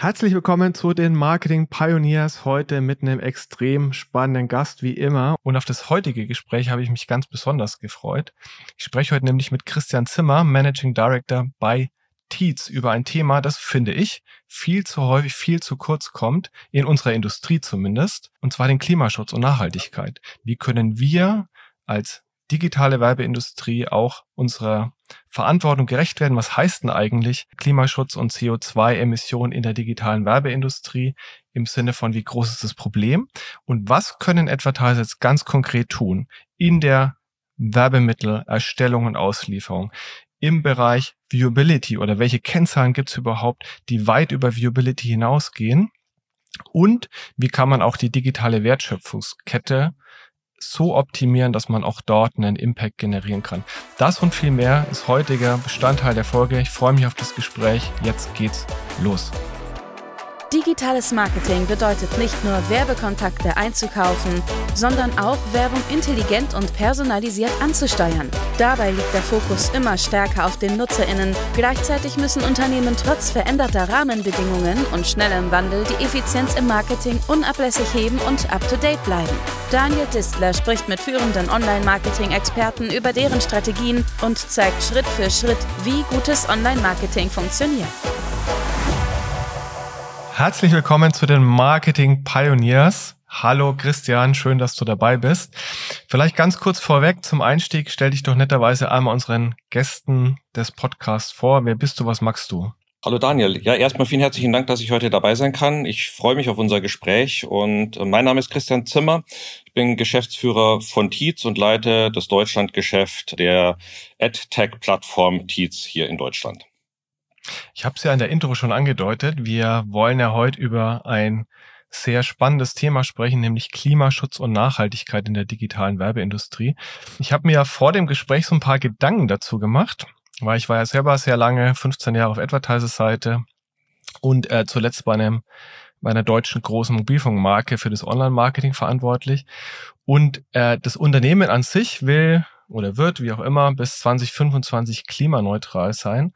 Herzlich willkommen zu den Marketing Pioneers heute mit einem extrem spannenden Gast wie immer. Und auf das heutige Gespräch habe ich mich ganz besonders gefreut. Ich spreche heute nämlich mit Christian Zimmer, Managing Director bei Tietz über ein Thema, das finde ich viel zu häufig, viel zu kurz kommt, in unserer Industrie zumindest, und zwar den Klimaschutz und Nachhaltigkeit. Wie können wir als digitale Werbeindustrie auch unserer Verantwortung gerecht werden. Was heißt denn eigentlich Klimaschutz und CO2-Emissionen in der digitalen Werbeindustrie im Sinne von, wie groß ist das Problem? Und was können Advertiser jetzt ganz konkret tun in der Werbemittelerstellung und Auslieferung? Im Bereich Viewability oder welche Kennzahlen gibt es überhaupt, die weit über Viewability hinausgehen? Und wie kann man auch die digitale Wertschöpfungskette so optimieren, dass man auch dort einen Impact generieren kann. Das und viel mehr ist heutiger Bestandteil der Folge. Ich freue mich auf das Gespräch. Jetzt geht's los. Digitales Marketing bedeutet nicht nur Werbekontakte einzukaufen, sondern auch Werbung intelligent und personalisiert anzusteuern. Dabei liegt der Fokus immer stärker auf den Nutzerinnen. Gleichzeitig müssen Unternehmen trotz veränderter Rahmenbedingungen und schnellem Wandel die Effizienz im Marketing unablässig heben und up-to-date bleiben. Daniel Distler spricht mit führenden Online-Marketing-Experten über deren Strategien und zeigt Schritt für Schritt, wie gutes Online-Marketing funktioniert. Herzlich willkommen zu den Marketing Pioneers. Hallo Christian, schön, dass du dabei bist. Vielleicht ganz kurz vorweg zum Einstieg, stell dich doch netterweise einmal unseren Gästen des Podcasts vor. Wer bist du, was magst du? Hallo Daniel. Ja, erstmal vielen herzlichen Dank, dass ich heute dabei sein kann. Ich freue mich auf unser Gespräch und äh, mein Name ist Christian Zimmer. Ich bin Geschäftsführer von Tietz und leite das Deutschlandgeschäft der AdTech-Plattform Tietz hier in Deutschland. Ich habe es ja in der Intro schon angedeutet. Wir wollen ja heute über ein sehr spannendes Thema sprechen, nämlich Klimaschutz und Nachhaltigkeit in der digitalen Werbeindustrie. Ich habe mir ja vor dem Gespräch so ein paar Gedanken dazu gemacht, weil ich war ja selber sehr lange, 15 Jahre auf Advertiser-Seite und äh, zuletzt bei einem bei einer deutschen großen Mobilfunkmarke für das Online-Marketing verantwortlich. Und äh, das Unternehmen an sich will oder wird, wie auch immer, bis 2025 klimaneutral sein.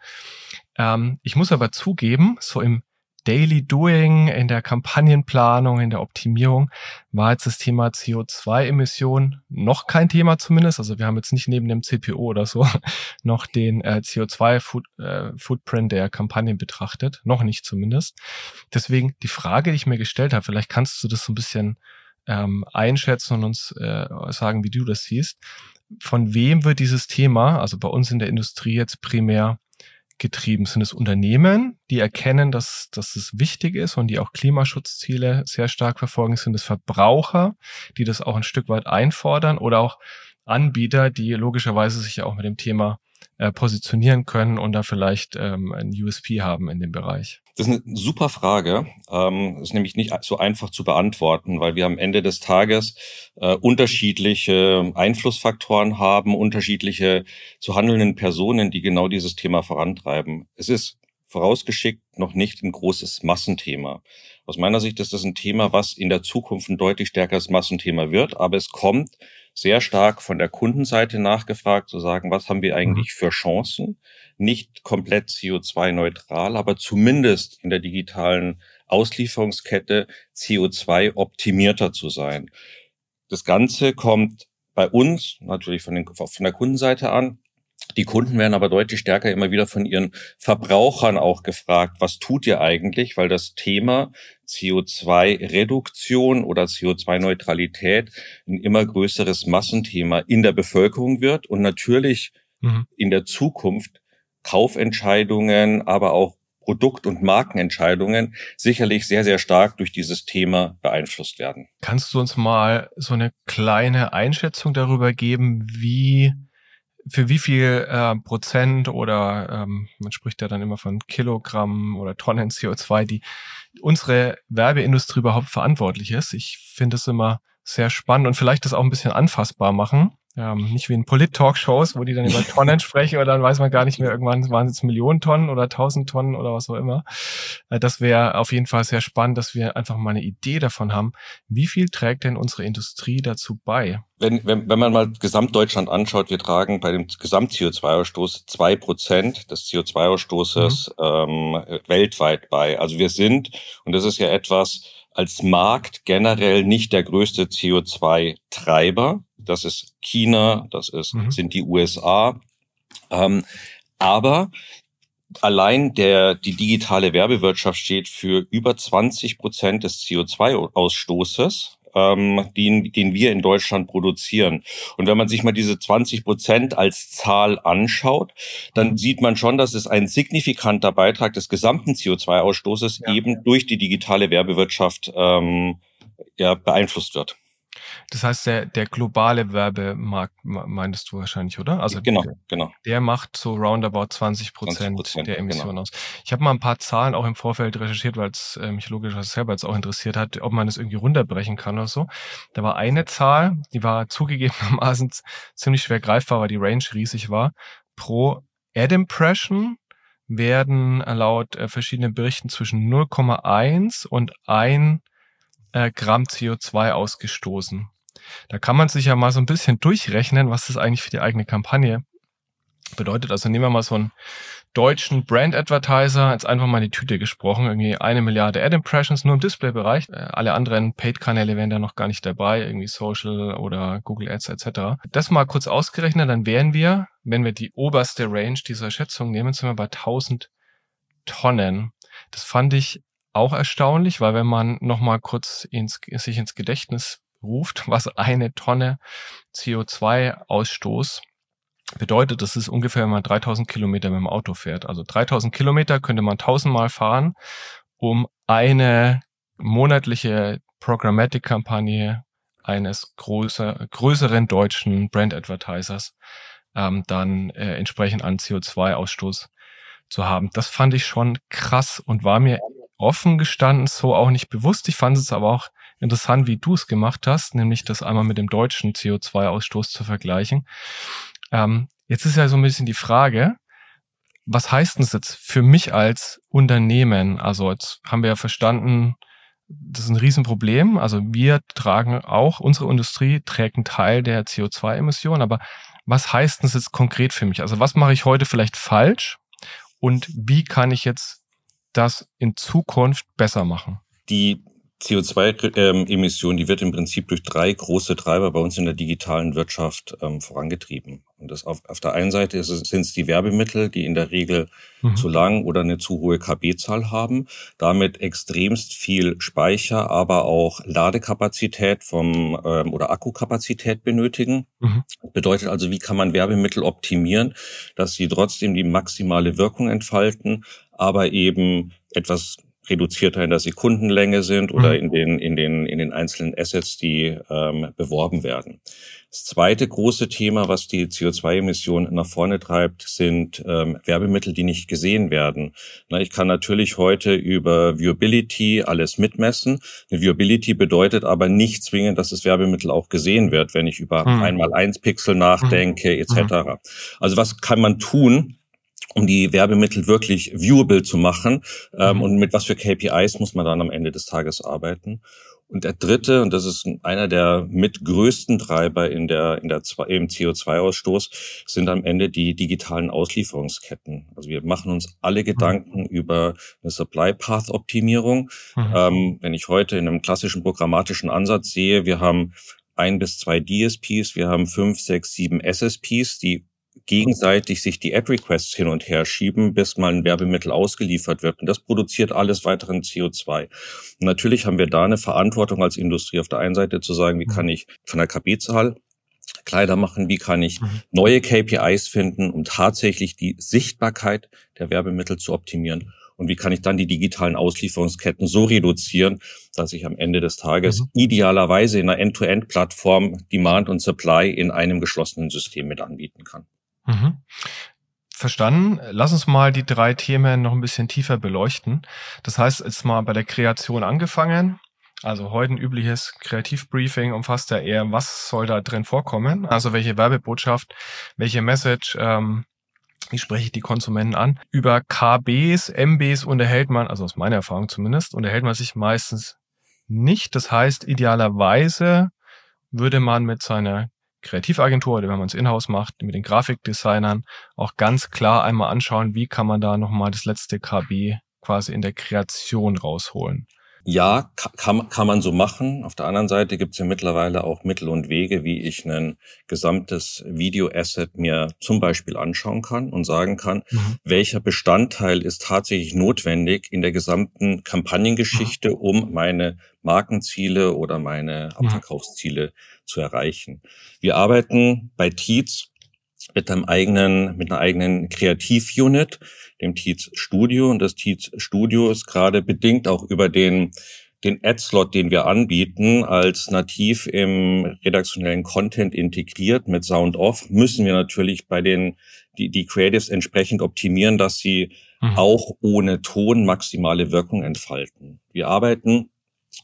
Ähm, ich muss aber zugeben, so im Daily Doing, in der Kampagnenplanung, in der Optimierung war jetzt das Thema CO2-Emission noch kein Thema zumindest. Also wir haben jetzt nicht neben dem CPO oder so noch den äh, CO2-Footprint äh, der Kampagnen betrachtet. Noch nicht zumindest. Deswegen die Frage, die ich mir gestellt habe, vielleicht kannst du das so ein bisschen ähm, einschätzen und uns äh, sagen, wie du das siehst. Von wem wird dieses Thema, also bei uns in der Industrie jetzt primär getrieben? Sind es Unternehmen, die erkennen, dass, dass es wichtig ist und die auch Klimaschutzziele sehr stark verfolgen? Sind es Verbraucher, die das auch ein Stück weit einfordern oder auch Anbieter, die logischerweise sich auch mit dem Thema äh, positionieren können und da vielleicht ähm, ein USP haben in dem Bereich? Das ist eine super Frage. Ähm, ist nämlich nicht so einfach zu beantworten, weil wir am Ende des Tages äh, unterschiedliche Einflussfaktoren haben, unterschiedliche zu handelnden Personen, die genau dieses Thema vorantreiben. Es ist vorausgeschickt noch nicht ein großes Massenthema. Aus meiner Sicht ist das ein Thema, was in der Zukunft ein deutlich stärkeres Massenthema wird, aber es kommt sehr stark von der Kundenseite nachgefragt, zu sagen, was haben wir eigentlich mhm. für Chancen? Nicht komplett CO2-neutral, aber zumindest in der digitalen Auslieferungskette CO2-optimierter zu sein. Das Ganze kommt bei uns natürlich von, den, von der Kundenseite an, die Kunden werden aber deutlich stärker immer wieder von ihren Verbrauchern auch gefragt, was tut ihr eigentlich? Weil das Thema CO2-Reduktion oder CO2-Neutralität ein immer größeres Massenthema in der Bevölkerung wird und natürlich mhm. in der Zukunft Kaufentscheidungen, aber auch Produkt- und Markenentscheidungen sicherlich sehr, sehr stark durch dieses Thema beeinflusst werden. Kannst du uns mal so eine kleine Einschätzung darüber geben, wie für wie viel äh, Prozent oder ähm, man spricht ja dann immer von Kilogramm oder Tonnen CO2, die unsere Werbeindustrie überhaupt verantwortlich ist. Ich finde es immer sehr spannend und vielleicht das auch ein bisschen anfassbar machen. Ähm, nicht wie in Polit-Talkshows, wo die dann über Tonnen sprechen und dann weiß man gar nicht mehr, irgendwann waren es Millionen Tonnen oder tausend Tonnen oder was auch immer. Äh, das wäre auf jeden Fall sehr spannend, dass wir einfach mal eine Idee davon haben, wie viel trägt denn unsere Industrie dazu bei? Wenn, wenn, wenn man mal Gesamtdeutschland anschaut, wir tragen bei dem Gesamt-CO2-Ausstoß zwei Prozent des CO2-Ausstoßes mhm. ähm, weltweit bei. Also wir sind, und das ist ja etwas, als Markt generell nicht der größte CO2-Treiber. Das ist China, das ist, mhm. sind die USA. Ähm, aber allein der, die digitale Werbewirtschaft steht für über 20 Prozent des CO2-Ausstoßes ähm, den, den wir in Deutschland produzieren. Und wenn man sich mal diese 20 Prozent als Zahl anschaut, dann mhm. sieht man schon, dass es ein signifikanter Beitrag des gesamten CO2-Ausstoßes ja. eben durch die digitale Werbewirtschaft ähm, ja, beeinflusst wird. Das heißt, der, der globale Werbemarkt meintest du wahrscheinlich, oder? Also genau, der, genau. Der macht so roundabout 20 Prozent der Emissionen genau. aus. Ich habe mal ein paar Zahlen auch im Vorfeld recherchiert, weil es äh, mich logischerweise selber jetzt auch interessiert hat, ob man das irgendwie runterbrechen kann oder so. Da war eine Zahl, die war zugegebenermaßen ziemlich schwer greifbar, weil die Range riesig war. Pro Ad Impression werden laut äh, verschiedenen Berichten zwischen 0,1 und 1 äh, Gramm CO2 ausgestoßen. Da kann man sich ja mal so ein bisschen durchrechnen, was das eigentlich für die eigene Kampagne bedeutet. Also nehmen wir mal so einen deutschen Brand Advertiser, jetzt einfach mal in die Tüte gesprochen, irgendwie eine Milliarde Ad Impressions nur im Display-Bereich. Äh, alle anderen Paid-Kanäle wären da noch gar nicht dabei, irgendwie Social oder Google Ads etc. Das mal kurz ausgerechnet, dann wären wir, wenn wir die oberste Range dieser Schätzung nehmen, sind wir bei 1000 Tonnen. Das fand ich auch erstaunlich, weil wenn man nochmal kurz ins, sich ins Gedächtnis ruft, was eine Tonne CO2-Ausstoß bedeutet, das ist ungefähr, wenn man 3000 Kilometer mit dem Auto fährt. Also 3000 Kilometer könnte man tausendmal fahren, um eine monatliche Programmatic-Kampagne eines größer, größeren deutschen Brand-Advertisers ähm, dann äh, entsprechend an CO2-Ausstoß zu haben. Das fand ich schon krass und war mir offen gestanden so auch nicht bewusst. Ich fand es aber auch interessant, wie du es gemacht hast, nämlich das einmal mit dem deutschen CO2-Ausstoß zu vergleichen. Ähm, jetzt ist ja so ein bisschen die Frage, was heißt denn das jetzt für mich als Unternehmen? Also jetzt haben wir ja verstanden, das ist ein Riesenproblem. Also wir tragen auch, unsere Industrie trägt einen Teil der CO2-Emissionen, aber was heißt das jetzt konkret für mich? Also was mache ich heute vielleicht falsch und wie kann ich jetzt das in Zukunft besser machen? Die CO2-Emission, die wird im Prinzip durch drei große Treiber bei uns in der digitalen Wirtschaft ähm, vorangetrieben. Und das auf, auf der einen Seite sind es die Werbemittel, die in der Regel mhm. zu lang oder eine zu hohe KB-Zahl haben, damit extremst viel Speicher, aber auch Ladekapazität vom ähm, oder Akkukapazität benötigen. Mhm. Bedeutet also, wie kann man Werbemittel optimieren, dass sie trotzdem die maximale Wirkung entfalten, aber eben etwas reduzierter in der Sekundenlänge sind oder mhm. in den in den in den einzelnen Assets, die ähm, beworben werden. Das zweite große Thema, was die CO2-Emissionen nach vorne treibt, sind ähm, Werbemittel, die nicht gesehen werden. Na, ich kann natürlich heute über Viewability alles mitmessen. Eine Viewability bedeutet aber nicht zwingend, dass das Werbemittel auch gesehen wird, wenn ich über mhm. einmal eins Pixel nachdenke mhm. etc. Also was kann man tun? Um die Werbemittel wirklich viewable zu machen ähm, mhm. und mit was für KPIs muss man dann am Ende des Tages arbeiten. Und der dritte, und das ist einer der mit größten Treiber in der, in der, im CO2-Ausstoß, sind am Ende die digitalen Auslieferungsketten. Also wir machen uns alle mhm. Gedanken mhm. über eine Supply Path Optimierung. Mhm. Ähm, wenn ich heute in einem klassischen programmatischen Ansatz sehe, wir haben ein bis zwei DSPs, wir haben fünf, sechs, sieben SSPs, die gegenseitig sich die App-Requests hin und her schieben, bis mal ein Werbemittel ausgeliefert wird. Und das produziert alles weiteren CO2. Und natürlich haben wir da eine Verantwortung als Industrie auf der einen Seite zu sagen, wie kann mhm. ich von der KB-Zahl Kleider machen, wie kann ich mhm. neue KPIs finden, um tatsächlich die Sichtbarkeit der Werbemittel zu optimieren und wie kann ich dann die digitalen Auslieferungsketten so reduzieren, dass ich am Ende des Tages mhm. idealerweise in einer End-to-End-Plattform Demand und Supply in einem geschlossenen System mit anbieten kann. Mhm. Verstanden. Lass uns mal die drei Themen noch ein bisschen tiefer beleuchten. Das heißt, jetzt mal bei der Kreation angefangen. Also heute ein übliches Kreativbriefing umfasst ja eher, was soll da drin vorkommen? Also welche Werbebotschaft, welche Message, ähm, wie spreche ich die Konsumenten an? Über KBs, MBs unterhält man, also aus meiner Erfahrung zumindest, unterhält man sich meistens nicht. Das heißt, idealerweise würde man mit seiner Kreativagentur oder wenn man es in-house macht, mit den Grafikdesignern auch ganz klar einmal anschauen, wie kann man da nochmal das letzte KB quasi in der Kreation rausholen. Ja, kann, kann man so machen. Auf der anderen Seite gibt es ja mittlerweile auch Mittel und Wege, wie ich ein gesamtes Video-Asset mir zum Beispiel anschauen kann und sagen kann, mhm. welcher Bestandteil ist tatsächlich notwendig in der gesamten Kampagnengeschichte, mhm. um meine Markenziele oder meine. Abverkaufsziele zu erreichen. Wir arbeiten bei Tietz mit einem eigenen, mit einer eigenen Kreativunit, dem Tietz Studio. Und das Tietz Studio ist gerade bedingt auch über den den Ad-Slot, den wir anbieten, als nativ im redaktionellen Content integriert mit Sound Off, müssen wir natürlich bei den die, die Creatives entsprechend optimieren, dass sie mhm. auch ohne Ton maximale Wirkung entfalten. Wir arbeiten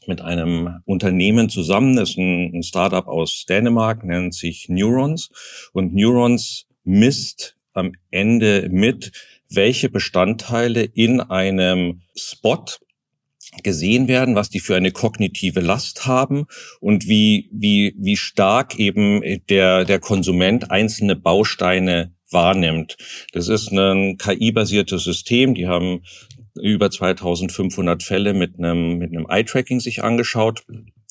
mit einem Unternehmen zusammen, das ist ein, Startup aus Dänemark, nennt sich Neurons. Und Neurons misst am Ende mit, welche Bestandteile in einem Spot gesehen werden, was die für eine kognitive Last haben und wie, wie, wie stark eben der, der Konsument einzelne Bausteine wahrnimmt. Das ist ein KI-basiertes System. Die haben über 2500 Fälle mit einem, mit einem Eye-Tracking sich angeschaut.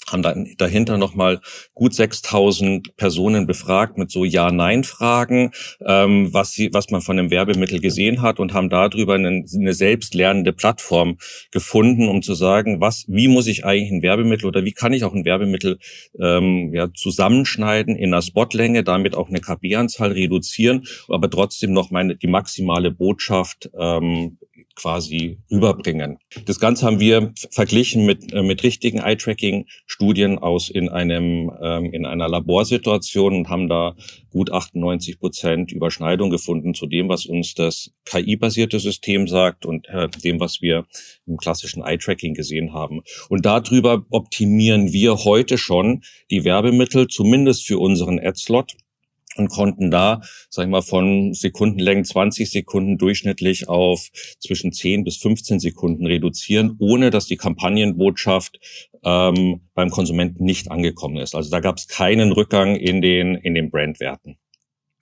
Haben dann dahinter nochmal gut 6000 Personen befragt mit so Ja-Nein-Fragen, ähm, was, sie, was man von einem Werbemittel gesehen hat und haben darüber eine, eine selbstlernende Plattform gefunden, um zu sagen, was, wie muss ich eigentlich ein Werbemittel oder wie kann ich auch ein Werbemittel ähm, ja, zusammenschneiden in einer Spotlänge, damit auch eine KB-Anzahl reduzieren, aber trotzdem noch meine die maximale Botschaft ähm, quasi rüberbringen. Das Ganze haben wir verglichen mit, äh, mit richtigen Eye-Tracking-Studien aus in einem, ähm, in einer Laborsituation und haben da gut 98 Prozent Überschneidung gefunden zu dem, was uns das KI-basierte System sagt und äh, dem, was wir im klassischen Eye-Tracking gesehen haben. Und darüber optimieren wir heute schon die Werbemittel, zumindest für unseren Ad-Slot und konnten da, sag ich mal, von Sekundenlängen 20 Sekunden durchschnittlich auf zwischen 10 bis 15 Sekunden reduzieren, ohne dass die Kampagnenbotschaft ähm, beim Konsumenten nicht angekommen ist. Also da gab es keinen Rückgang in den, in den Brandwerten.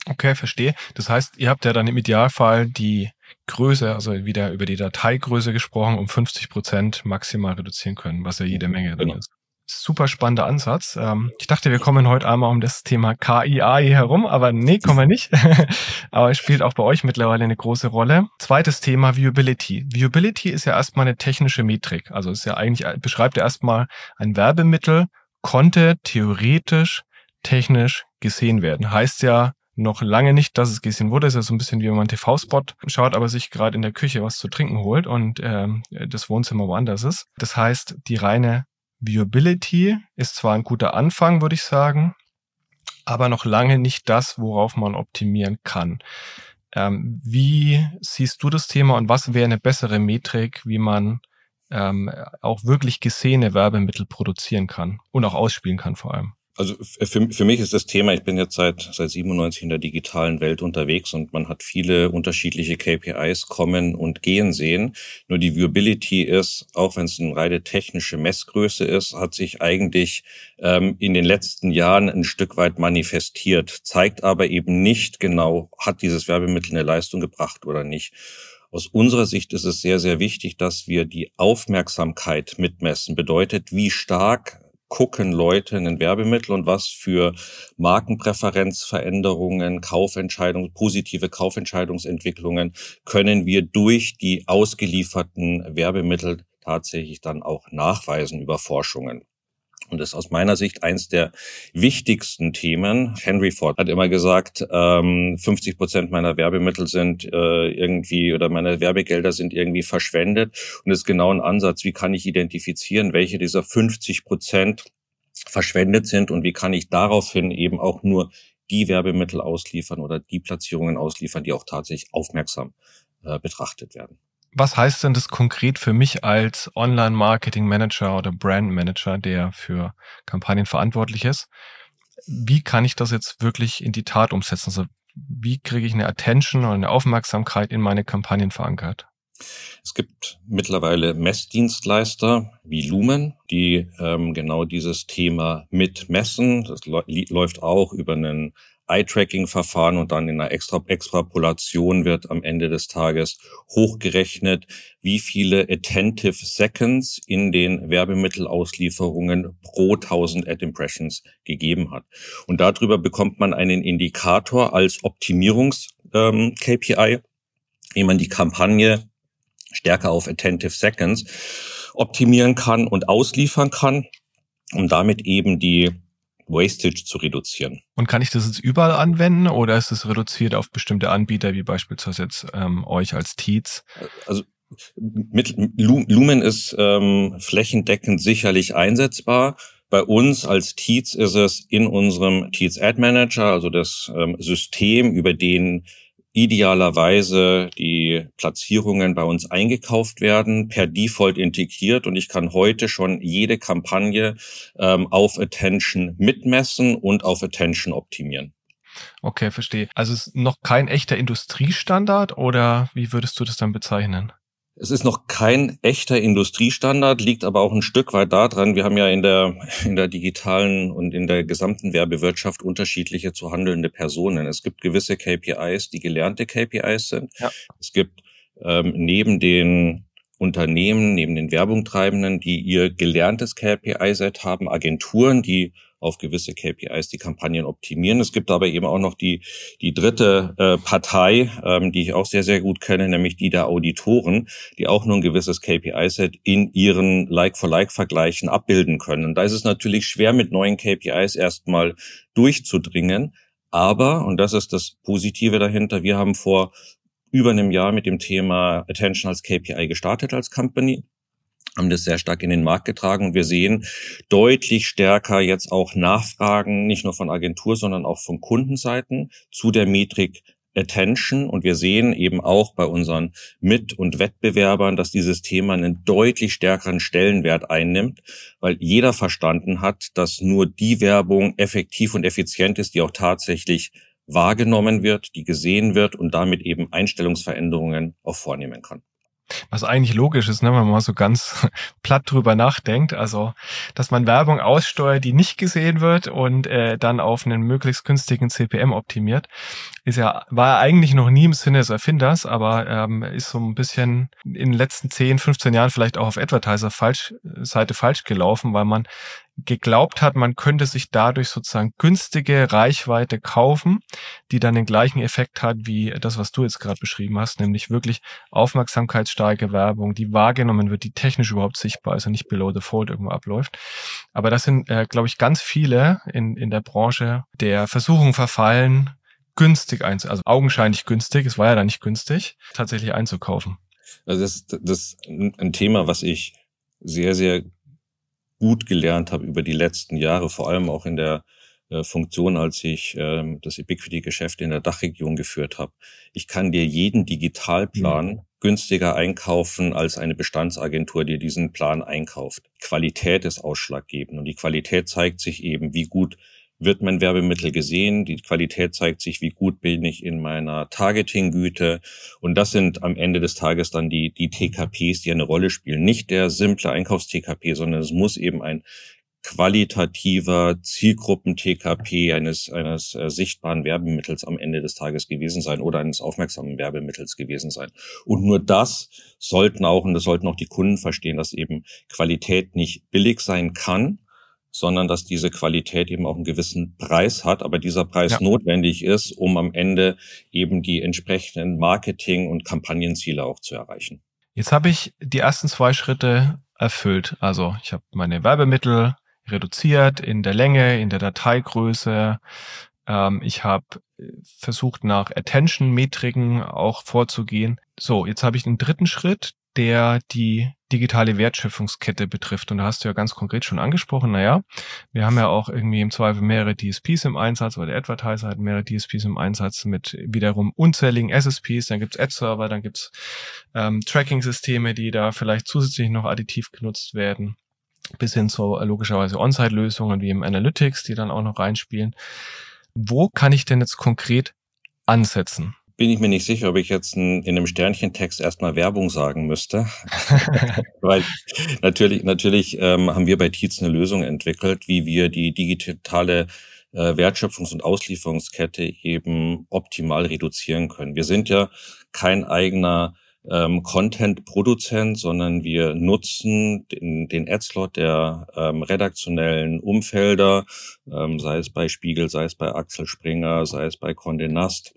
Okay, verstehe. Das heißt, ihr habt ja dann im Idealfall die Größe, also wieder über die Dateigröße gesprochen, um 50 Prozent maximal reduzieren können, was ja jede Menge genau. ist super spannender Ansatz. Ähm, ich dachte, wir kommen heute einmal um das Thema KI-AI herum, aber nee, kommen wir nicht. aber es spielt auch bei euch mittlerweile eine große Rolle. Zweites Thema, Viewability. Viewability ist ja erstmal eine technische Metrik. Also ist ja eigentlich, beschreibt ja erstmal ein Werbemittel, konnte theoretisch technisch gesehen werden. Heißt ja, noch lange nicht, dass es gesehen wurde. Es ist ja so ein bisschen wie wenn man TV-Spot schaut, aber sich gerade in der Küche was zu trinken holt und ähm, das Wohnzimmer woanders ist. Das heißt, die reine Viewability ist zwar ein guter Anfang, würde ich sagen, aber noch lange nicht das, worauf man optimieren kann. Ähm, wie siehst du das Thema und was wäre eine bessere Metrik, wie man ähm, auch wirklich gesehene Werbemittel produzieren kann und auch ausspielen kann vor allem? Also für, für mich ist das Thema, ich bin jetzt seit, seit 97 in der digitalen Welt unterwegs und man hat viele unterschiedliche KPIs kommen und gehen sehen. Nur die Viewability ist, auch wenn es eine reine technische Messgröße ist, hat sich eigentlich ähm, in den letzten Jahren ein Stück weit manifestiert, zeigt aber eben nicht genau, hat dieses Werbemittel eine Leistung gebracht oder nicht. Aus unserer Sicht ist es sehr, sehr wichtig, dass wir die Aufmerksamkeit mitmessen. Bedeutet, wie stark gucken Leute ein Werbemittel und was für Markenpräferenzveränderungen, Kaufentscheidungen, positive Kaufentscheidungsentwicklungen können wir durch die ausgelieferten Werbemittel tatsächlich dann auch nachweisen über Forschungen. Und das ist aus meiner Sicht eins der wichtigsten Themen. Henry Ford hat immer gesagt, ähm, 50 Prozent meiner Werbemittel sind äh, irgendwie oder meine Werbegelder sind irgendwie verschwendet. Und das ist genau ein Ansatz, wie kann ich identifizieren, welche dieser 50 Prozent verschwendet sind und wie kann ich daraufhin eben auch nur die Werbemittel ausliefern oder die Platzierungen ausliefern, die auch tatsächlich aufmerksam äh, betrachtet werden. Was heißt denn das konkret für mich als Online-Marketing-Manager oder Brand-Manager, der für Kampagnen verantwortlich ist? Wie kann ich das jetzt wirklich in die Tat umsetzen? Also wie kriege ich eine Attention oder eine Aufmerksamkeit in meine Kampagnen verankert? Es gibt mittlerweile Messdienstleister wie Lumen, die ähm, genau dieses Thema mitmessen. Das läuft auch über einen Eye-Tracking-Verfahren und dann in einer Extra Extrapolation wird am Ende des Tages hochgerechnet, wie viele Attentive Seconds in den Werbemittelauslieferungen pro 1000 Ad-Impressions gegeben hat. Und darüber bekommt man einen Indikator als Optimierungs-KPI, ähm, wie man die Kampagne stärker auf Attentive Seconds optimieren kann und ausliefern kann, um damit eben die Wastage zu reduzieren. Und kann ich das jetzt überall anwenden oder ist es reduziert auf bestimmte Anbieter wie beispielsweise jetzt ähm, euch als Teats? Also mit Lumen ist ähm, flächendeckend sicherlich einsetzbar. Bei uns als Teats ist es in unserem Teats Ad Manager, also das ähm, System, über den idealerweise die Platzierungen bei uns eingekauft werden, per Default integriert und ich kann heute schon jede Kampagne ähm, auf Attention mitmessen und auf Attention optimieren. Okay, verstehe. Also es ist noch kein echter Industriestandard oder wie würdest du das dann bezeichnen? Es ist noch kein echter Industriestandard, liegt aber auch ein Stück weit daran. Wir haben ja in der, in der digitalen und in der gesamten Werbewirtschaft unterschiedliche zu handelnde Personen. Es gibt gewisse KPIs, die gelernte KPIs sind. Ja. Es gibt ähm, neben den Unternehmen, neben den Werbungtreibenden, die ihr gelerntes KPI-Set haben, Agenturen, die auf gewisse KPIs die Kampagnen optimieren. Es gibt aber eben auch noch die, die dritte äh, Partei, ähm, die ich auch sehr, sehr gut kenne, nämlich die der Auditoren, die auch nur ein gewisses KPI-Set in ihren Like-for-Like-Vergleichen abbilden können. Und da ist es natürlich schwer, mit neuen KPIs erstmal durchzudringen. Aber, und das ist das Positive dahinter, wir haben vor über einem Jahr mit dem Thema Attention als KPI gestartet als Company haben das sehr stark in den Markt getragen und wir sehen deutlich stärker jetzt auch Nachfragen, nicht nur von Agentur, sondern auch von Kundenseiten zu der Metrik Attention und wir sehen eben auch bei unseren Mit- und Wettbewerbern, dass dieses Thema einen deutlich stärkeren Stellenwert einnimmt, weil jeder verstanden hat, dass nur die Werbung effektiv und effizient ist, die auch tatsächlich wahrgenommen wird, die gesehen wird und damit eben Einstellungsveränderungen auch vornehmen kann. Was eigentlich logisch ist, ne, wenn man mal so ganz platt drüber nachdenkt. Also, dass man Werbung aussteuert, die nicht gesehen wird und äh, dann auf einen möglichst günstigen CPM optimiert, ist ja, war eigentlich noch nie im Sinne des Erfinders, aber ähm, ist so ein bisschen in den letzten 10, 15 Jahren vielleicht auch auf Advertiser falsch, falsch gelaufen, weil man geglaubt hat, man könnte sich dadurch sozusagen günstige Reichweite kaufen, die dann den gleichen Effekt hat wie das, was du jetzt gerade beschrieben hast, nämlich wirklich aufmerksamkeitsstarke Werbung, die wahrgenommen wird, die technisch überhaupt sichtbar ist und nicht below the fold irgendwo abläuft. Aber das sind, äh, glaube ich, ganz viele in, in der Branche der Versuchung verfallen, günstig einzu, also augenscheinlich günstig, es war ja da nicht günstig, tatsächlich einzukaufen. Also das, das ist ein Thema, was ich sehr, sehr gut gelernt habe über die letzten Jahre, vor allem auch in der äh, Funktion, als ich ähm, das Epiquity-Geschäft in der Dachregion geführt habe. Ich kann dir jeden Digitalplan mhm. günstiger einkaufen als eine Bestandsagentur, die diesen Plan einkauft. Qualität ist ausschlaggebend und die Qualität zeigt sich eben, wie gut wird mein Werbemittel gesehen. Die Qualität zeigt sich, wie gut bin ich in meiner Targeting-Güte. Und das sind am Ende des Tages dann die, die TKPs, die eine Rolle spielen. Nicht der simple Einkaufs-TKP, sondern es muss eben ein qualitativer Zielgruppen-TKP eines, eines äh, sichtbaren Werbemittels am Ende des Tages gewesen sein oder eines aufmerksamen Werbemittels gewesen sein. Und nur das sollten auch, und das sollten auch die Kunden verstehen, dass eben Qualität nicht billig sein kann, sondern dass diese Qualität eben auch einen gewissen Preis hat, aber dieser Preis ja. notwendig ist, um am Ende eben die entsprechenden Marketing- und Kampagnenziele auch zu erreichen. Jetzt habe ich die ersten zwei Schritte erfüllt. Also ich habe meine Werbemittel reduziert in der Länge, in der Dateigröße. Ähm, ich habe versucht, nach Attention-Metriken auch vorzugehen. So, jetzt habe ich den dritten Schritt, der die digitale Wertschöpfungskette betrifft. Und da hast du ja ganz konkret schon angesprochen, naja, wir haben ja auch irgendwie im Zweifel mehrere DSPs im Einsatz oder der Advertiser hat mehrere DSPs im Einsatz mit wiederum unzähligen SSPs, dann gibt's Ad-Server, dann gibt's ähm, Tracking-Systeme, die da vielleicht zusätzlich noch additiv genutzt werden bis hin zu äh, logischerweise On-Site-Lösungen wie im Analytics, die dann auch noch reinspielen. Wo kann ich denn jetzt konkret ansetzen? Bin ich mir nicht sicher, ob ich jetzt in, in einem Sternchentext erstmal Werbung sagen müsste. Weil natürlich, natürlich ähm, haben wir bei Tietz eine Lösung entwickelt, wie wir die digitale äh, Wertschöpfungs- und Auslieferungskette eben optimal reduzieren können. Wir sind ja kein eigener ähm, Content-Produzent, sondern wir nutzen den, den Ad-Slot der ähm, redaktionellen Umfelder, ähm, sei es bei Spiegel, sei es bei Axel Springer, sei es bei Condé Nast,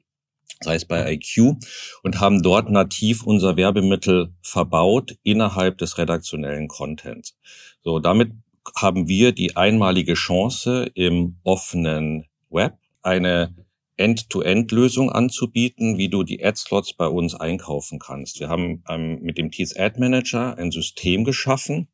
sei es bei IQ, und haben dort nativ unser Werbemittel verbaut innerhalb des redaktionellen Contents. So, damit haben wir die einmalige Chance im offenen Web eine End-to-End-Lösung anzubieten, wie du die Ad-Slots bei uns einkaufen kannst. Wir haben ähm, mit dem Tees Ad Manager ein System geschaffen,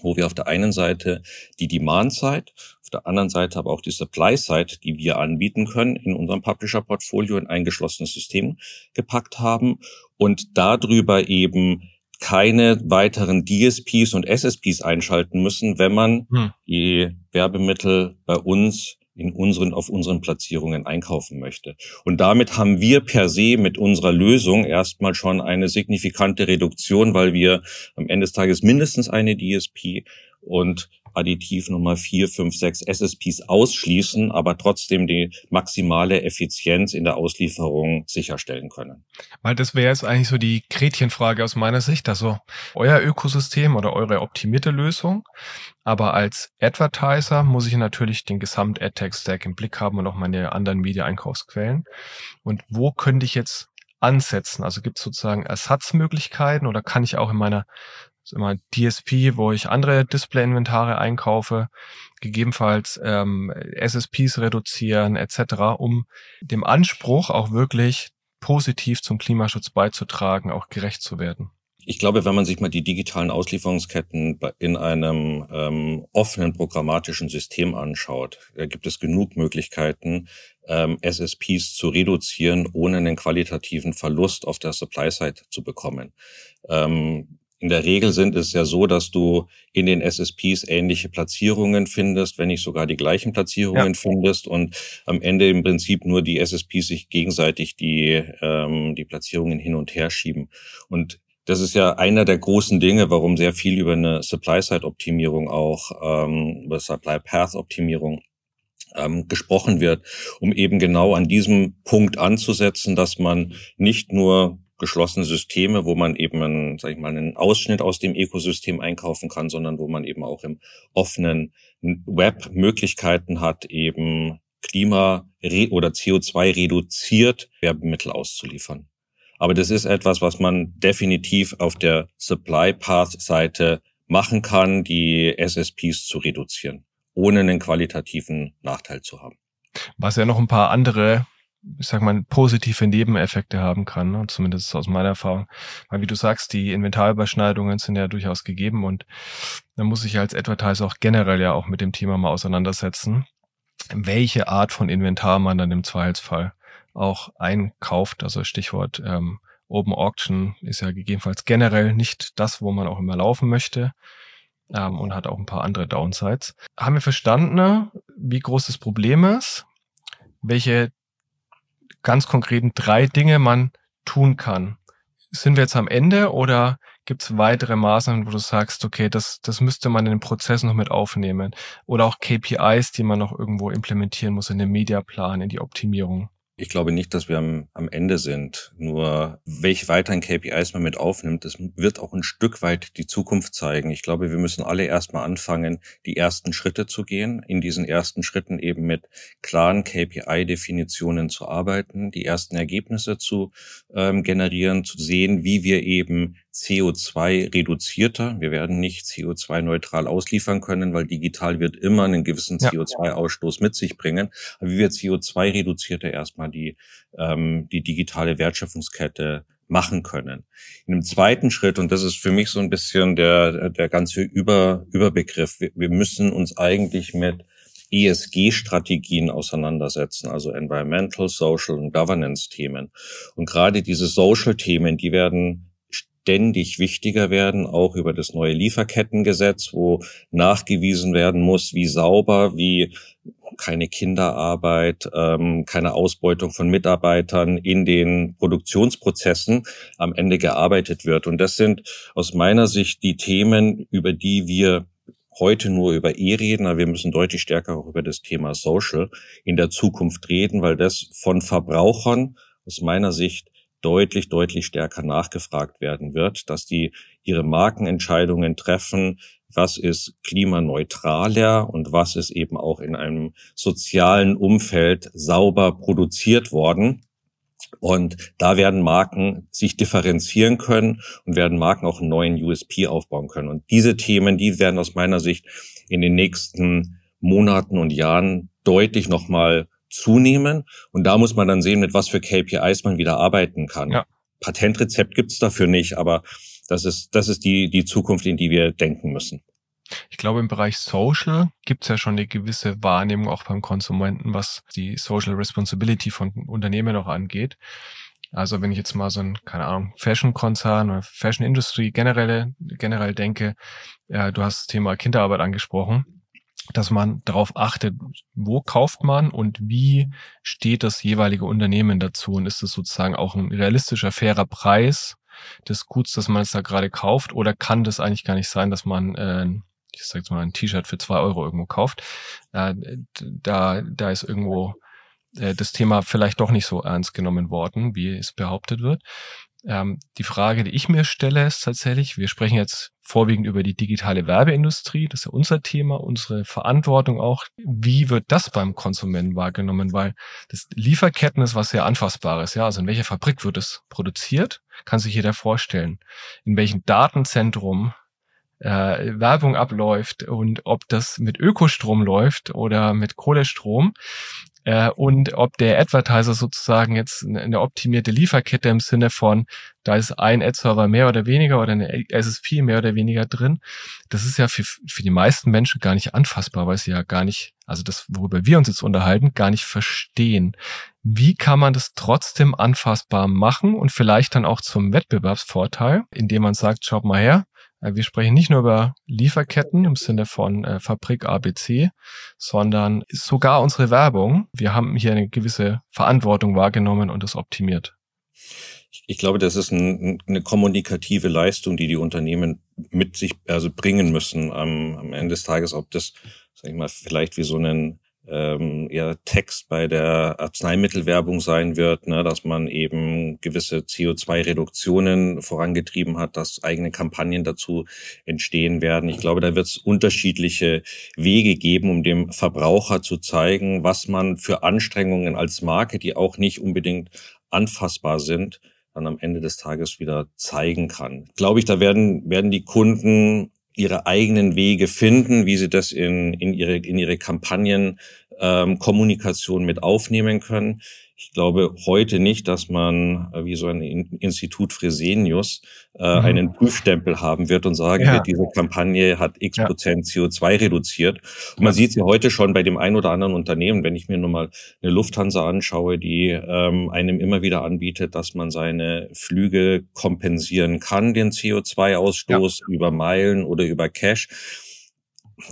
wo wir auf der einen Seite die Demand-Side, auf der anderen Seite aber auch die Supply-Side, die wir anbieten können, in unserem Publisher-Portfolio in ein geschlossenes System gepackt haben und darüber eben keine weiteren DSPs und SSPs einschalten müssen, wenn man hm. die Werbemittel bei uns in unseren, auf unseren Platzierungen einkaufen möchte. Und damit haben wir per se mit unserer Lösung erstmal schon eine signifikante Reduktion, weil wir am Ende des Tages mindestens eine DSP und additiv nochmal vier, fünf, sechs SSPs ausschließen, aber trotzdem die maximale Effizienz in der Auslieferung sicherstellen können. Weil das wäre jetzt eigentlich so die Gretchenfrage aus meiner Sicht, also euer Ökosystem oder eure optimierte Lösung, aber als Advertiser muss ich natürlich den gesamt AdTech-Stack im Blick haben und auch meine anderen Media-Einkaufsquellen. Und wo könnte ich jetzt ansetzen? Also gibt es sozusagen Ersatzmöglichkeiten oder kann ich auch in meiner immer DSP, wo ich andere Display-Inventare einkaufe, gegebenenfalls ähm, SSPs reduzieren etc., um dem Anspruch auch wirklich positiv zum Klimaschutz beizutragen, auch gerecht zu werden. Ich glaube, wenn man sich mal die digitalen Auslieferungsketten in einem ähm, offenen programmatischen System anschaut, da gibt es genug Möglichkeiten, ähm, SSPs zu reduzieren, ohne einen qualitativen Verlust auf der Supply-Side zu bekommen. Ähm, in der Regel sind es ja so, dass du in den SSPs ähnliche Platzierungen findest, wenn nicht sogar die gleichen Platzierungen ja. findest und am Ende im Prinzip nur die SSPs sich gegenseitig die, ähm, die Platzierungen hin und her schieben. Und das ist ja einer der großen Dinge, warum sehr viel über eine Supply-Side-Optimierung auch, ähm, über Supply-Path-Optimierung ähm, gesprochen wird, um eben genau an diesem Punkt anzusetzen, dass man nicht nur geschlossene Systeme, wo man eben einen, sag ich mal, einen Ausschnitt aus dem Ökosystem einkaufen kann, sondern wo man eben auch im offenen Web Möglichkeiten hat, eben Klima- oder CO2 reduziert Werbemittel auszuliefern. Aber das ist etwas, was man definitiv auf der Supply Path Seite machen kann, die SSPs zu reduzieren, ohne einen qualitativen Nachteil zu haben. Was ja noch ein paar andere ich sag mal, positive Nebeneffekte haben kann, ne? zumindest aus meiner Erfahrung. Weil wie du sagst, die Inventarüberschneidungen sind ja durchaus gegeben und da muss ich als Advertiser auch generell ja auch mit dem Thema mal auseinandersetzen, welche Art von Inventar man dann im Zweifelsfall auch einkauft. Also Stichwort ähm, Open Auction ist ja gegebenenfalls generell nicht das, wo man auch immer laufen möchte. Ähm, und hat auch ein paar andere Downsides. Haben wir verstanden, wie groß das Problem ist? welche ganz konkreten drei Dinge man tun kann. Sind wir jetzt am Ende oder gibt es weitere Maßnahmen, wo du sagst, okay, das, das müsste man in den Prozess noch mit aufnehmen? Oder auch KPIs, die man noch irgendwo implementieren muss in den Mediaplan, in die Optimierung? Ich glaube nicht, dass wir am, am Ende sind. Nur welche weiteren KPIs man mit aufnimmt, das wird auch ein Stück weit die Zukunft zeigen. Ich glaube, wir müssen alle erstmal anfangen, die ersten Schritte zu gehen, in diesen ersten Schritten eben mit klaren KPI-Definitionen zu arbeiten, die ersten Ergebnisse zu ähm, generieren, zu sehen, wie wir eben CO2 reduzierter. Wir werden nicht CO2-neutral ausliefern können, weil digital wird immer einen gewissen ja. CO2-Ausstoß mit sich bringen. Aber wie wir CO2-reduzierter erstmal die, ähm, die digitale Wertschöpfungskette machen können. In einem zweiten Schritt, und das ist für mich so ein bisschen der, der ganze Über, Überbegriff, wir, wir müssen uns eigentlich mit ESG-Strategien auseinandersetzen, also Environmental, Social und Governance-Themen. Und gerade diese Social-Themen, die werden ständig wichtiger werden, auch über das neue Lieferkettengesetz, wo nachgewiesen werden muss, wie sauber, wie keine Kinderarbeit, ähm, keine Ausbeutung von Mitarbeitern in den Produktionsprozessen am Ende gearbeitet wird. Und das sind aus meiner Sicht die Themen, über die wir heute nur über E reden, aber wir müssen deutlich stärker auch über das Thema Social in der Zukunft reden, weil das von Verbrauchern aus meiner Sicht deutlich, deutlich stärker nachgefragt werden wird, dass die ihre Markenentscheidungen treffen, was ist klimaneutraler und was ist eben auch in einem sozialen Umfeld sauber produziert worden. Und da werden Marken sich differenzieren können und werden Marken auch einen neuen USP aufbauen können. Und diese Themen, die werden aus meiner Sicht in den nächsten Monaten und Jahren deutlich nochmal zunehmen. Und da muss man dann sehen, mit was für KPIs man wieder arbeiten kann. Ja. Patentrezept gibt's dafür nicht, aber das ist, das ist die, die Zukunft, in die wir denken müssen. Ich glaube, im Bereich Social gibt es ja schon eine gewisse Wahrnehmung auch beim Konsumenten, was die Social Responsibility von Unternehmen auch angeht. Also wenn ich jetzt mal so ein, keine Ahnung, Fashion-Konzern oder Fashion-Industrie generell, generell denke, ja, du hast das Thema Kinderarbeit angesprochen dass man darauf achtet, wo kauft man und wie steht das jeweilige Unternehmen dazu und ist es sozusagen auch ein realistischer, fairer Preis des Guts, das man jetzt da gerade kauft oder kann das eigentlich gar nicht sein, dass man äh, ich sag jetzt mal ein T-Shirt für zwei Euro irgendwo kauft, äh, da, da ist irgendwo äh, das Thema vielleicht doch nicht so ernst genommen worden, wie es behauptet wird. Ähm, die Frage, die ich mir stelle, ist tatsächlich, wir sprechen jetzt vorwiegend über die digitale Werbeindustrie, das ist ja unser Thema, unsere Verantwortung auch. Wie wird das beim Konsumenten wahrgenommen? Weil das Lieferketten ist was sehr Anfassbares, ja. Also in welcher Fabrik wird es produziert? Kann sich jeder vorstellen. In welchem Datenzentrum äh, Werbung abläuft und ob das mit Ökostrom läuft oder mit Kohlestrom äh, und ob der Advertiser sozusagen jetzt eine optimierte Lieferkette im Sinne von, da ist ein Ad-Server mehr oder weniger oder eine SSP mehr oder weniger drin, das ist ja für, für die meisten Menschen gar nicht anfassbar, weil sie ja gar nicht, also das, worüber wir uns jetzt unterhalten, gar nicht verstehen. Wie kann man das trotzdem anfassbar machen und vielleicht dann auch zum Wettbewerbsvorteil, indem man sagt, schaut mal her, wir sprechen nicht nur über Lieferketten im Sinne von äh, Fabrik ABC, sondern sogar unsere Werbung. Wir haben hier eine gewisse Verantwortung wahrgenommen und das optimiert. Ich glaube, das ist ein, eine kommunikative Leistung, die die Unternehmen mit sich also bringen müssen am, am Ende des Tages, ob das, sag ich mal, vielleicht wie so einen ähm, eher Text bei der Arzneimittelwerbung sein wird, ne, dass man eben gewisse CO2-Reduktionen vorangetrieben hat, dass eigene Kampagnen dazu entstehen werden. Ich glaube, da wird es unterschiedliche Wege geben, um dem Verbraucher zu zeigen, was man für Anstrengungen als Marke, die auch nicht unbedingt anfassbar sind, dann am Ende des Tages wieder zeigen kann. Glaube ich, da werden, werden die Kunden ihre eigenen Wege finden, wie sie das in, in ihre, in ihre Kampagnen ähm, Kommunikation mit aufnehmen können. Ich glaube heute nicht, dass man äh, wie so ein Institut Fresenius äh, mhm. einen Prüfstempel haben wird und sagen ja. wird, diese Kampagne hat x ja. Prozent CO2 reduziert. Und man sieht es ja heute schon bei dem ein oder anderen Unternehmen, wenn ich mir nur mal eine Lufthansa anschaue, die ähm, einem immer wieder anbietet, dass man seine Flüge kompensieren kann, den CO2-Ausstoß ja. über Meilen oder über Cash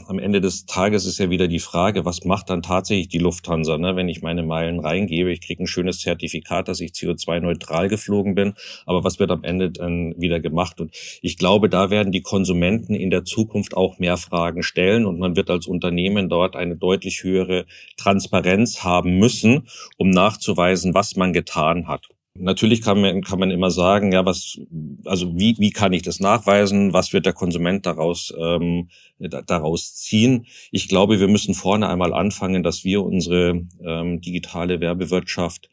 am Ende des Tages ist ja wieder die Frage, was macht dann tatsächlich die Lufthansa, ne? wenn ich meine Meilen reingebe, ich kriege ein schönes Zertifikat, dass ich CO2-neutral geflogen bin, aber was wird am Ende dann wieder gemacht? Und ich glaube, da werden die Konsumenten in der Zukunft auch mehr Fragen stellen und man wird als Unternehmen dort eine deutlich höhere Transparenz haben müssen, um nachzuweisen, was man getan hat. Natürlich kann man, kann man immer sagen, ja, was, also wie, wie kann ich das nachweisen? Was wird der Konsument daraus, ähm, daraus ziehen? Ich glaube, wir müssen vorne einmal anfangen, dass wir unsere ähm, digitale Werbewirtschaft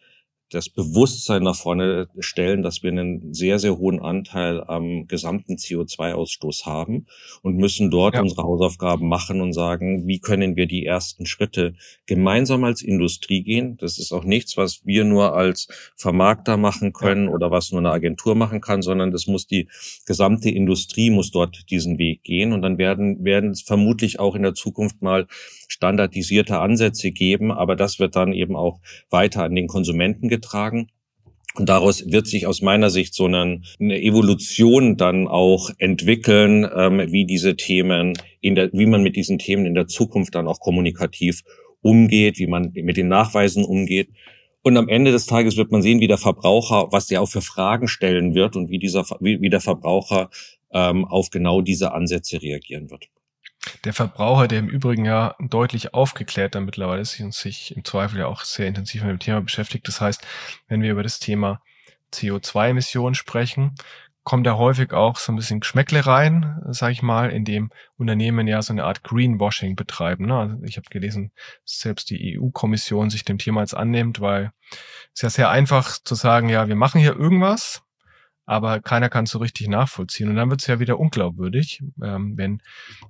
das Bewusstsein nach vorne stellen, dass wir einen sehr, sehr hohen Anteil am gesamten CO2-Ausstoß haben und müssen dort ja. unsere Hausaufgaben machen und sagen, wie können wir die ersten Schritte gemeinsam als Industrie gehen. Das ist auch nichts, was wir nur als Vermarkter machen können oder was nur eine Agentur machen kann, sondern das muss die gesamte Industrie muss dort diesen Weg gehen und dann werden, werden es vermutlich auch in der Zukunft mal standardisierte Ansätze geben, aber das wird dann eben auch weiter an den Konsumenten getragen. Und daraus wird sich aus meiner Sicht so eine, eine Evolution dann auch entwickeln, ähm, wie diese Themen in der, wie man mit diesen Themen in der Zukunft dann auch kommunikativ umgeht, wie man mit den Nachweisen umgeht. Und am Ende des Tages wird man sehen, wie der Verbraucher, was der auch für Fragen stellen wird und wie dieser, wie, wie der Verbraucher ähm, auf genau diese Ansätze reagieren wird. Der Verbraucher, der im Übrigen ja deutlich aufgeklärter mittlerweile ist und sich im Zweifel ja auch sehr intensiv mit dem Thema beschäftigt. Das heißt, wenn wir über das Thema CO2-Emissionen sprechen, kommt da häufig auch so ein bisschen Geschmäckle rein, sage ich mal, in dem Unternehmen ja so eine Art Greenwashing betreiben. Ne? Also ich habe gelesen, selbst die EU-Kommission sich dem Thema jetzt annimmt, weil es ja sehr einfach zu sagen, ja, wir machen hier irgendwas, aber keiner kann es so richtig nachvollziehen. Und dann wird es ja wieder unglaubwürdig, ähm, wenn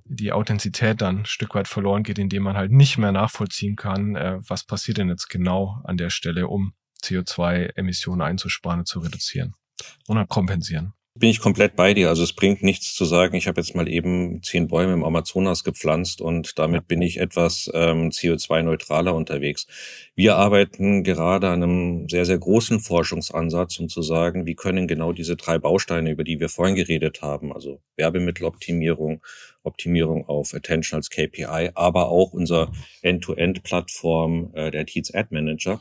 die Authentizität dann ein Stück weit verloren geht, indem man halt nicht mehr nachvollziehen kann, äh, was passiert denn jetzt genau an der Stelle, um CO2-Emissionen einzusparen und zu reduzieren und kompensieren bin ich komplett bei dir. Also es bringt nichts zu sagen, ich habe jetzt mal eben zehn Bäume im Amazonas gepflanzt und damit bin ich etwas ähm, CO2-neutraler unterwegs. Wir arbeiten gerade an einem sehr, sehr großen Forschungsansatz, um zu sagen, wie können genau diese drei Bausteine, über die wir vorhin geredet haben, also Werbemitteloptimierung, Optimierung auf Attention als KPI, aber auch unser End-to-End-Plattform, äh, der Teats Ad Manager,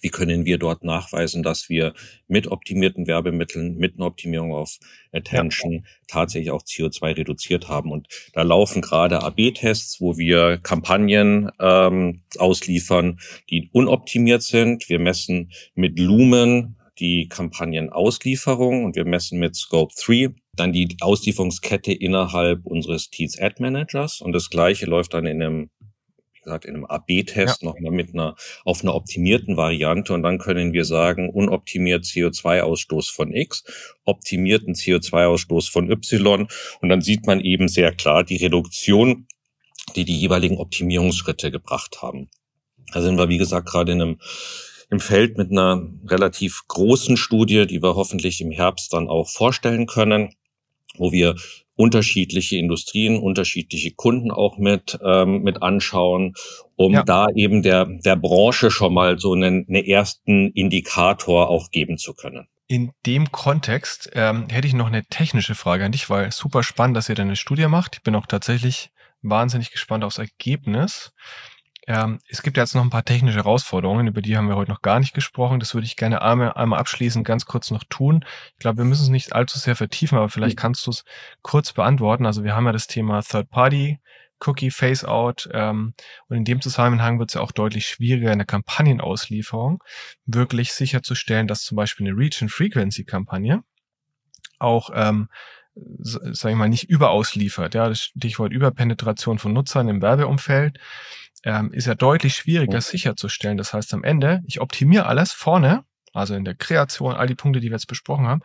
wie können wir dort nachweisen, dass wir mit optimierten Werbemitteln, mit einer Optimierung auf Attention ja. tatsächlich auch CO2 reduziert haben? Und da laufen gerade AB-Tests, wo wir Kampagnen ähm, ausliefern, die unoptimiert sind. Wir messen mit Lumen die Kampagnenauslieferung und wir messen mit Scope 3 dann die Auslieferungskette innerhalb unseres Teats Ad Managers und das gleiche läuft dann in einem gesagt, in einem AB-Test ja. noch mal mit einer, auf einer optimierten Variante und dann können wir sagen, unoptimiert CO2-Ausstoß von X, optimierten CO2-Ausstoß von Y und dann sieht man eben sehr klar die Reduktion, die die jeweiligen Optimierungsschritte gebracht haben. Da sind wir, wie gesagt, gerade in einem im Feld mit einer relativ großen Studie, die wir hoffentlich im Herbst dann auch vorstellen können, wo wir unterschiedliche Industrien, unterschiedliche Kunden auch mit, ähm, mit anschauen, um ja. da eben der, der Branche schon mal so einen, einen ersten Indikator auch geben zu können. In dem Kontext ähm, hätte ich noch eine technische Frage an dich, weil super spannend, dass ihr da eine Studie macht. Ich bin auch tatsächlich wahnsinnig gespannt aufs Ergebnis. Ähm, es gibt jetzt noch ein paar technische Herausforderungen, über die haben wir heute noch gar nicht gesprochen. Das würde ich gerne einmal, einmal abschließend ganz kurz noch tun. Ich glaube, wir müssen es nicht allzu sehr vertiefen, aber vielleicht kannst du es kurz beantworten. Also wir haben ja das Thema Third Party. Cookie Phase-out ähm, und in dem Zusammenhang wird es ja auch deutlich schwieriger in der Kampagnenauslieferung wirklich sicherzustellen, dass zum Beispiel eine Reach and Frequency Kampagne auch ähm, sag ich mal, nicht überausliefert. Ja, das Stichwort Überpenetration von Nutzern im Werbeumfeld ähm, ist ja deutlich schwieriger sicherzustellen. Das heißt, am Ende, ich optimiere alles vorne, also in der Kreation, all die Punkte, die wir jetzt besprochen haben,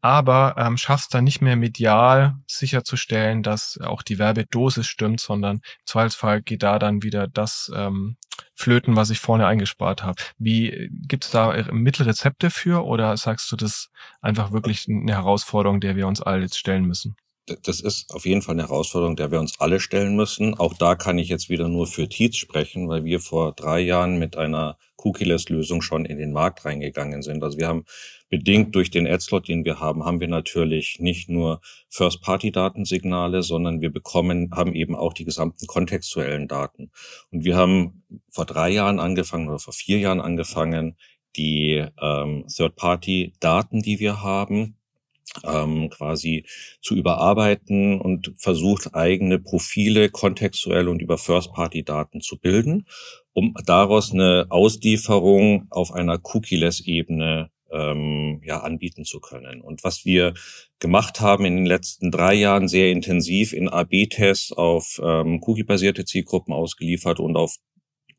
aber ähm, schaffst dann nicht mehr medial sicherzustellen, dass auch die Werbedosis stimmt, sondern im Zweifelsfall geht da dann wieder das ähm, flöten, was ich vorne eingespart habe. Wie gibt es da Mittelrezepte für oder sagst du das einfach wirklich eine Herausforderung, der wir uns alle jetzt stellen müssen? Das ist auf jeden Fall eine Herausforderung, der wir uns alle stellen müssen. Auch da kann ich jetzt wieder nur für Tietz sprechen, weil wir vor drei Jahren mit einer Cookie-less-Lösung schon in den Markt reingegangen sind. Also wir haben bedingt durch den Adslot, den wir haben, haben wir natürlich nicht nur First-Party-Datensignale, sondern wir bekommen, haben eben auch die gesamten kontextuellen Daten. Und wir haben vor drei Jahren angefangen oder vor vier Jahren angefangen, die ähm, Third-Party-Daten, die wir haben, ähm, quasi zu überarbeiten und versucht, eigene Profile kontextuell und über First-Party-Daten zu bilden, um daraus eine Auslieferung auf einer Cookie-less-Ebene ähm, ja, anbieten zu können. Und was wir gemacht haben in den letzten drei Jahren sehr intensiv in AB-Tests auf ähm, Cookie-basierte Zielgruppen ausgeliefert und auf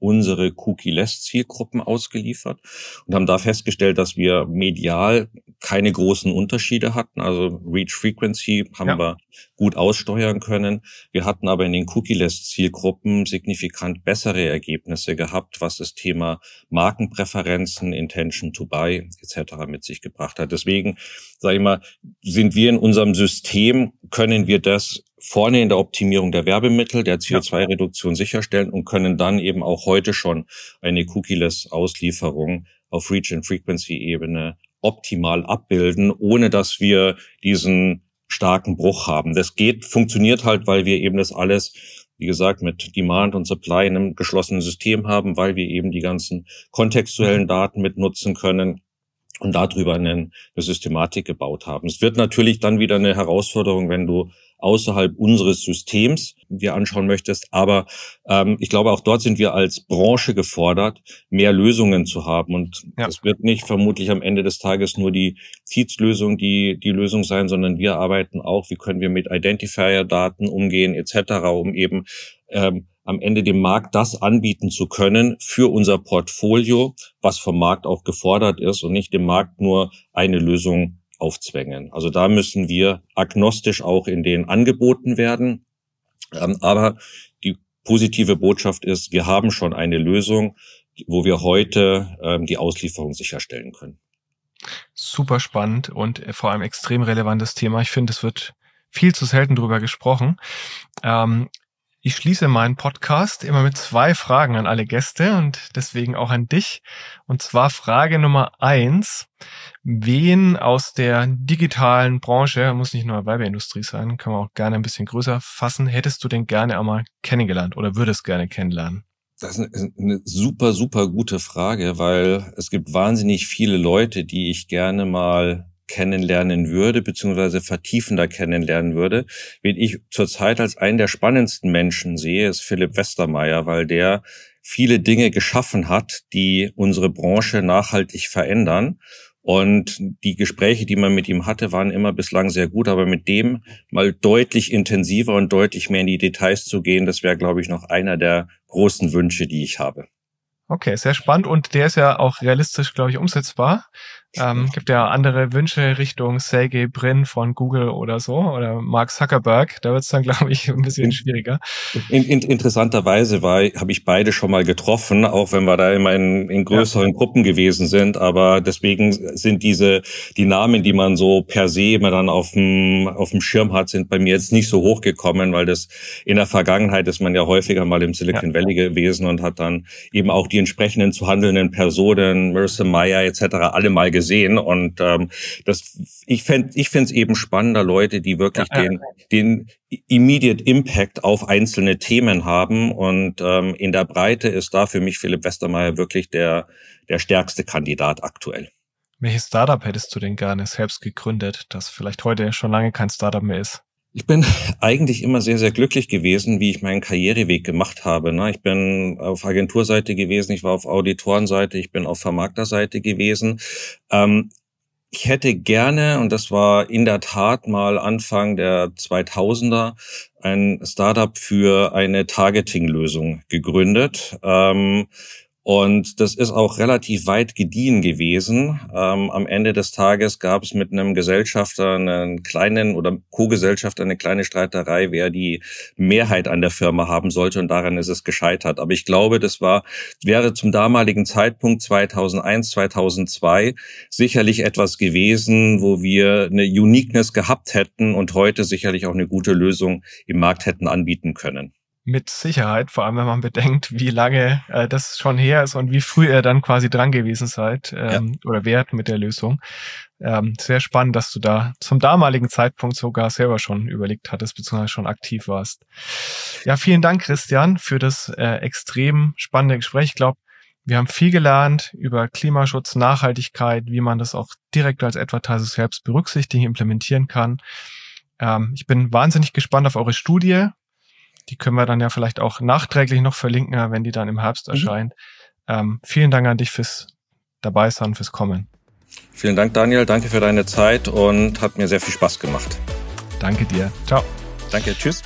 unsere Cookie-less-Zielgruppen ausgeliefert und haben da festgestellt, dass wir medial keine großen Unterschiede hatten. Also Reach Frequency haben ja. wir gut aussteuern können. Wir hatten aber in den Cookie-less-Zielgruppen signifikant bessere Ergebnisse gehabt, was das Thema Markenpräferenzen, Intention to Buy etc. mit sich gebracht hat. Deswegen, sage ich mal, sind wir in unserem System, können wir das vorne in der Optimierung der Werbemittel, der CO2-Reduktion sicherstellen und können dann eben auch heute schon eine Cookie-less-Auslieferung auf Reach- and Frequency-Ebene optimal abbilden, ohne dass wir diesen starken Bruch haben. Das geht, funktioniert halt, weil wir eben das alles, wie gesagt, mit Demand und Supply in einem geschlossenen System haben, weil wir eben die ganzen kontextuellen Daten mit nutzen können und darüber eine, eine Systematik gebaut haben. Es wird natürlich dann wieder eine Herausforderung, wenn du außerhalb unseres Systems dir anschauen möchtest. Aber ähm, ich glaube, auch dort sind wir als Branche gefordert, mehr Lösungen zu haben. Und ja. es wird nicht vermutlich am Ende des Tages nur die Seeds-Lösung die, die Lösung sein, sondern wir arbeiten auch, wie können wir mit Identifier-Daten umgehen etc., um eben ähm, am Ende dem Markt das anbieten zu können für unser Portfolio, was vom Markt auch gefordert ist und nicht dem Markt nur eine Lösung aufzwängen. Also da müssen wir agnostisch auch in den Angeboten werden. Ähm, aber die positive Botschaft ist, wir haben schon eine Lösung, wo wir heute ähm, die Auslieferung sicherstellen können. Super spannend und vor allem extrem relevantes Thema. Ich finde, es wird viel zu selten drüber gesprochen. Ähm, ich schließe meinen Podcast immer mit zwei Fragen an alle Gäste und deswegen auch an dich. Und zwar Frage Nummer eins. Wen aus der digitalen Branche, muss nicht nur Werbeindustrie sein, kann man auch gerne ein bisschen größer fassen, hättest du denn gerne einmal kennengelernt oder würdest gerne kennenlernen? Das ist eine super, super gute Frage, weil es gibt wahnsinnig viele Leute, die ich gerne mal kennenlernen würde, beziehungsweise vertiefender kennenlernen würde. Wen ich zurzeit als einen der spannendsten Menschen sehe, ist Philipp Westermeier, weil der viele Dinge geschaffen hat, die unsere Branche nachhaltig verändern. Und die Gespräche, die man mit ihm hatte, waren immer bislang sehr gut, aber mit dem mal deutlich intensiver und deutlich mehr in die Details zu gehen, das wäre, glaube ich, noch einer der großen Wünsche, die ich habe. Okay, sehr spannend und der ist ja auch realistisch, glaube ich, umsetzbar. Ähm, gibt ja andere Wünsche Richtung Sergey Brin von Google oder so oder Mark Zuckerberg. Da wird es dann, glaube ich, ein bisschen schwieriger. In, in, interessanterweise war, habe ich beide schon mal getroffen, auch wenn wir da immer in, in größeren ja. Gruppen gewesen sind. Aber deswegen sind diese die Namen, die man so per se immer dann auf dem auf dem Schirm hat, sind bei mir jetzt nicht so hochgekommen, weil das in der Vergangenheit ist man ja häufiger mal im Silicon ja. Valley gewesen und hat dann eben auch die entsprechenden zu handelnden Personen, Marissa Meyer etc. alle mal gesehen gesehen. Und ähm, das, ich fände ich eben spannender, Leute, die wirklich ja, den, den Immediate Impact auf einzelne Themen haben. Und ähm, in der Breite ist da für mich Philipp Westermeier wirklich der, der stärkste Kandidat aktuell. Welches Startup hättest du denn gerne selbst gegründet, das vielleicht heute schon lange kein Startup mehr ist? Ich bin eigentlich immer sehr, sehr glücklich gewesen, wie ich meinen Karriereweg gemacht habe. Ne? Ich bin auf Agenturseite gewesen, ich war auf Auditorenseite, ich bin auf Vermarkterseite gewesen. Ähm, ich hätte gerne, und das war in der Tat mal Anfang der 2000er, ein Startup für eine Targeting-Lösung gegründet. Ähm, und das ist auch relativ weit gediehen gewesen. Ähm, am Ende des Tages gab es mit einem Gesellschafter einen kleinen oder Co-Gesellschafter eine kleine Streiterei, wer die Mehrheit an der Firma haben sollte und daran ist es gescheitert. Aber ich glaube, das war, wäre zum damaligen Zeitpunkt 2001, 2002 sicherlich etwas gewesen, wo wir eine Uniqueness gehabt hätten und heute sicherlich auch eine gute Lösung im Markt hätten anbieten können. Mit Sicherheit, vor allem wenn man bedenkt, wie lange äh, das schon her ist und wie früh ihr dann quasi dran gewesen seid ähm, ja. oder wärt mit der Lösung. Ähm, sehr spannend, dass du da zum damaligen Zeitpunkt sogar selber schon überlegt hattest, beziehungsweise schon aktiv warst. Ja, vielen Dank, Christian, für das äh, extrem spannende Gespräch. Ich glaube, wir haben viel gelernt über Klimaschutz, Nachhaltigkeit, wie man das auch direkt als Advertiser selbst berücksichtigen, implementieren kann. Ähm, ich bin wahnsinnig gespannt auf eure Studie die können wir dann ja vielleicht auch nachträglich noch verlinken, wenn die dann im Herbst mhm. erscheint. Ähm, vielen Dank an dich fürs dabei sein, fürs Kommen. Vielen Dank, Daniel. Danke für deine Zeit und hat mir sehr viel Spaß gemacht. Danke dir. Ciao. Danke. Tschüss.